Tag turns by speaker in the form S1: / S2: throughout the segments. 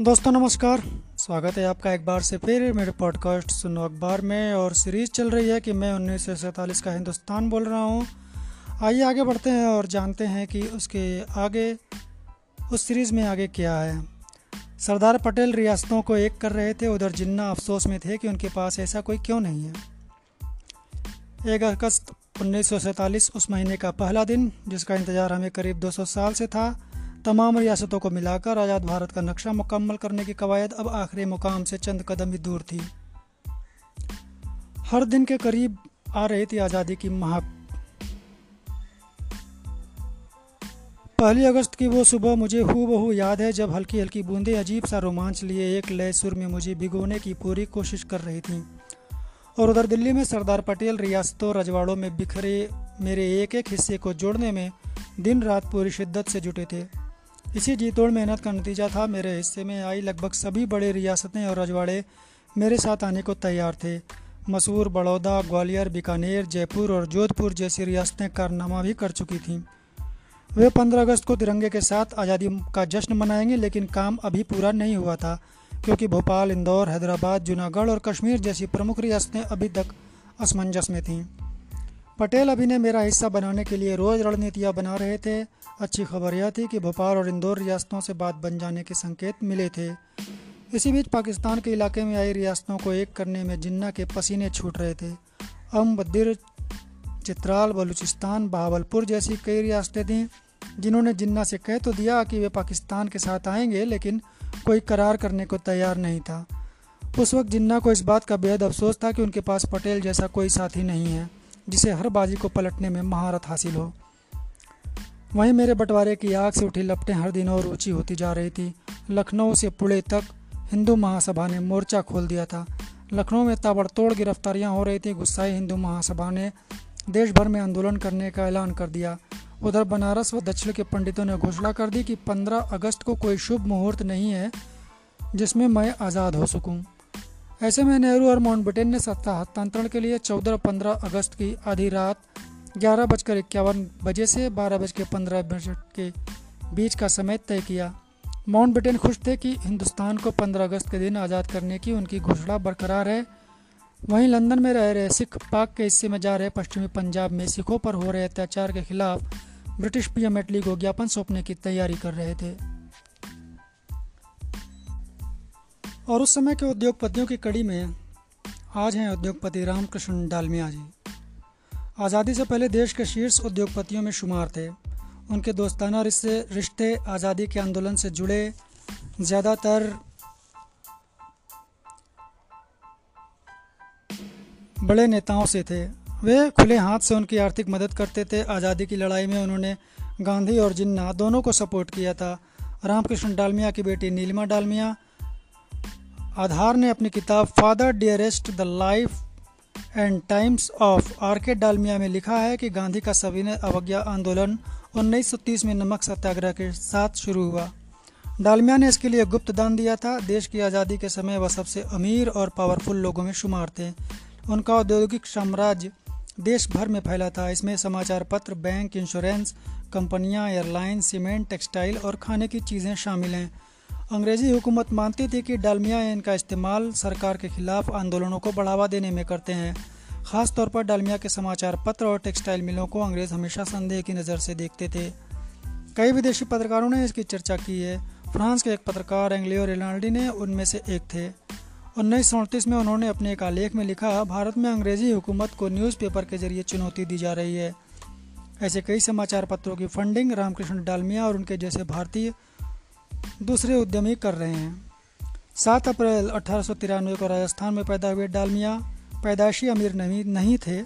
S1: दोस्तों, नमस्कार। स्वागत है आपका एक बार से फिर मेरे पॉडकास्ट सुनो अखबार में। और सीरीज़ चल रही है कि मैं उन्नीस सौ सैंतालीस का हिंदुस्तान बोल रहा हूँ। आइए आगे बढ़ते हैं और जानते हैं कि उसके आगे, उस सीरीज़ में आगे क्या है। सरदार पटेल रियासतों को एक कर रहे थे। उधर जिन्ना अफसोस में थे कि उनके पास ऐसा कोई क्यों नहीं है। एक अगस्त उन्नीस सौ सैंतालीस, उस महीने का पहला दिन, जिसका इंतज़ार हमें करीब 200 साल से था। तमाम रियासतों को मिलाकर आज़ाद भारत का नक्शा मुकम्मल करने की कवायद अब आखिरी मुकाम से चंद कदम ही दूर थी। हर दिन के करीब आ रही थी आज़ादी की महक पहली अगस्त की वो सुबह मुझे हु बहू याद है जब हल्की हल्की बूंदें अजीब सा रोमांच लिए एक लय सुर में मुझे भिगोने की पूरी कोशिश कर रही थीं। और उधर दिल्ली में सरदार पटेल रियासतों रजवाड़ों में बिखरे मेरे एक एक हिस्से को जोड़ने में दिन रात पूरी शिद्दत से जुटे थे। इसी जी तोड़ मेहनत का नतीजा था। मेरे हिस्से में आई लगभग सभी बड़े रियासतें और रजवाड़े मेरे साथ आने को तैयार थे। मसूर, बड़ौदा, ग्वालियर, बीकानेर, जयपुर और जोधपुर जैसी रियासतें कारनामा भी कर चुकी थीं। वे 15 अगस्त को तिरंगे के साथ आज़ादी का जश्न मनाएँगे, लेकिन काम अभी पूरा नहीं हुआ था, क्योंकि भोपाल, इंदौर, हैदराबाद, जूनागढ़ और कश्मीर जैसी प्रमुख रियासतें अभी तक असमंजस में थीं। पटेल अभी ने मेरा हिस्सा बनाने के लिए रोज़ रणनीतियाँ बना रहे थे। अच्छी खबर यह थी कि भोपाल और इंदौर रियासतों से बात बन जाने के संकेत मिले थे। इसी बीच पाकिस्तान के इलाके में आई रियासतों को एक करने में जिन्ना के पसीने छूट रहे थे। अम्ब दिर चित्राल, बलूचिस्तान, बहावलपुर जैसी कई रियासतें थीं, जिन्होंने जिन्ना से कह तो दिया कि वे पाकिस्तान के साथ आएँगे, लेकिन कोई करार करने को तैयार नहीं था। उस वक्त जिन्ना को इस बात का बेहद अफसोस था कि उनके पास पटेल जैसा कोई साथी नहीं है। जिसे हर बाजी को पलटने में महारत हासिल हो। वहीं मेरे बंटवारे की आग से उठी लपटें हर दिन और ऊँची होती जा रही थी। लखनऊ से पुणे तक हिंदू महासभा ने मोर्चा खोल दिया था। लखनऊ में ताबड़तोड़ गिरफ्तारियाँ हो रही थी। गुस्साई हिंदू महासभा ने देश भर में आंदोलन करने का ऐलान कर दिया। उधर बनारस व दक्षिण के पंडितों ने घोषणा कर दी कि 15 अगस्त को कोई शुभ मुहूर्त नहीं है जिसमें मैं आज़ाद हो सकूँ। ऐसे में नेहरू और माउंटबेटन ने सत्ता हस्तांतरण के लिए 14 पंद्रह अगस्त की आधी रात ग्यारह बजकर इक्यावन बजे से बारह बज के पंद्रह मिनट के बीच का समय तय किया। माउंटबेटन खुश थे कि हिंदुस्तान को 15 अगस्त के दिन आज़ाद करने की उनकी घोषणा बरकरार है। वहीं लंदन में रह रहे सिख पाक के हिस्से में जा रहे पश्चिमी पंजाब में सिखों पर हो रहे अत्याचार के खिलाफ ब्रिटिश पीएम एटली को ज्ञापन सौंपने की तैयारी कर रहे थे। और उस समय के उद्योगपतियों की कड़ी में आज हैं उद्योगपति रामकृष्ण डालमिया जी। आज़ादी से पहले देश के शीर्ष उद्योगपतियों में शुमार थे। उनके दोस्ताना रिश्ते रिश्ते आज़ादी के आंदोलन से जुड़े ज़्यादातर बड़े नेताओं से थे। वे खुले हाथ से उनकी आर्थिक मदद करते थे। आज़ादी की लड़ाई में उन्होंने गांधी और जिन्ना दोनों को सपोर्ट किया था। रामकृष्ण डालमिया की बेटी नीलिमा डालमिया आधार ने अपनी किताब father dearest the life and times of R K Dalmia में लिखा है कि गांधी का सविनय अवज्ञा आंदोलन 1930 में नमक सत्याग्रह के साथ शुरू हुआ। डालमिया ने इसके लिए गुप्त दान दिया था। देश की आज़ादी के समय वह सबसे अमीर और पावरफुल लोगों में शुमार थे। उनका औद्योगिक साम्राज्य देश भर में फैला था। इसमें समाचार पत्र, बैंक, इंश्योरेंस, कंपनियाँ एयरलाइन सीमेंट, टेक्सटाइल और खाने की चीज़ें शामिल हैं। अंग्रेज़ी हुकूमत मानती थी कि डालमिया इनका इस्तेमाल सरकार के खिलाफ आंदोलनों को बढ़ावा देने में करते हैं। ख़ास तौर पर डालमिया के समाचार पत्र और टेक्सटाइल मिलों को अंग्रेज़ हमेशा संदेह की नज़र से देखते थे। कई विदेशी पत्रकारों ने इसकी चर्चा की है। फ्रांस के एक पत्रकार एंग्लियो रिनाल्डी ने उनमें से एक थे। उन्नीस में उन्होंने अपने एक आलेख में लिखा, भारत में अंग्रेज़ी हुकूमत को न्यूज़पेपर के ज़रिए चुनौती दी जा रही है। ऐसे कई समाचार पत्रों की फंडिंग रामकृष्ण डालमिया और उनके जैसे भारतीय दूसरे उद्यमी कर रहे हैं। सात अप्रैल अठारह सौ तिरानवे को राजस्थान में पैदा हुए डालमिया पैदाशी अमीर नहीं नहीं थे।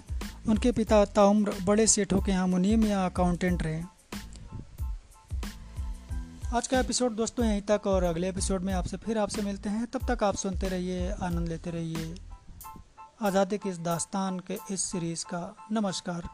S1: उनके पिता ताउम्र बड़े सेठों के यहाँ मुनीम या अकाउंटेंट रहे। आज का एपिसोड दोस्तों यहीं तक और अगले एपिसोड में आपसे फिर आपसे मिलते हैं। तब तक आप सुनते रहिए, आनंद लेते रहिए। आज़ादी की इस दास्तान के इस सीरीज़ का। नमस्कार।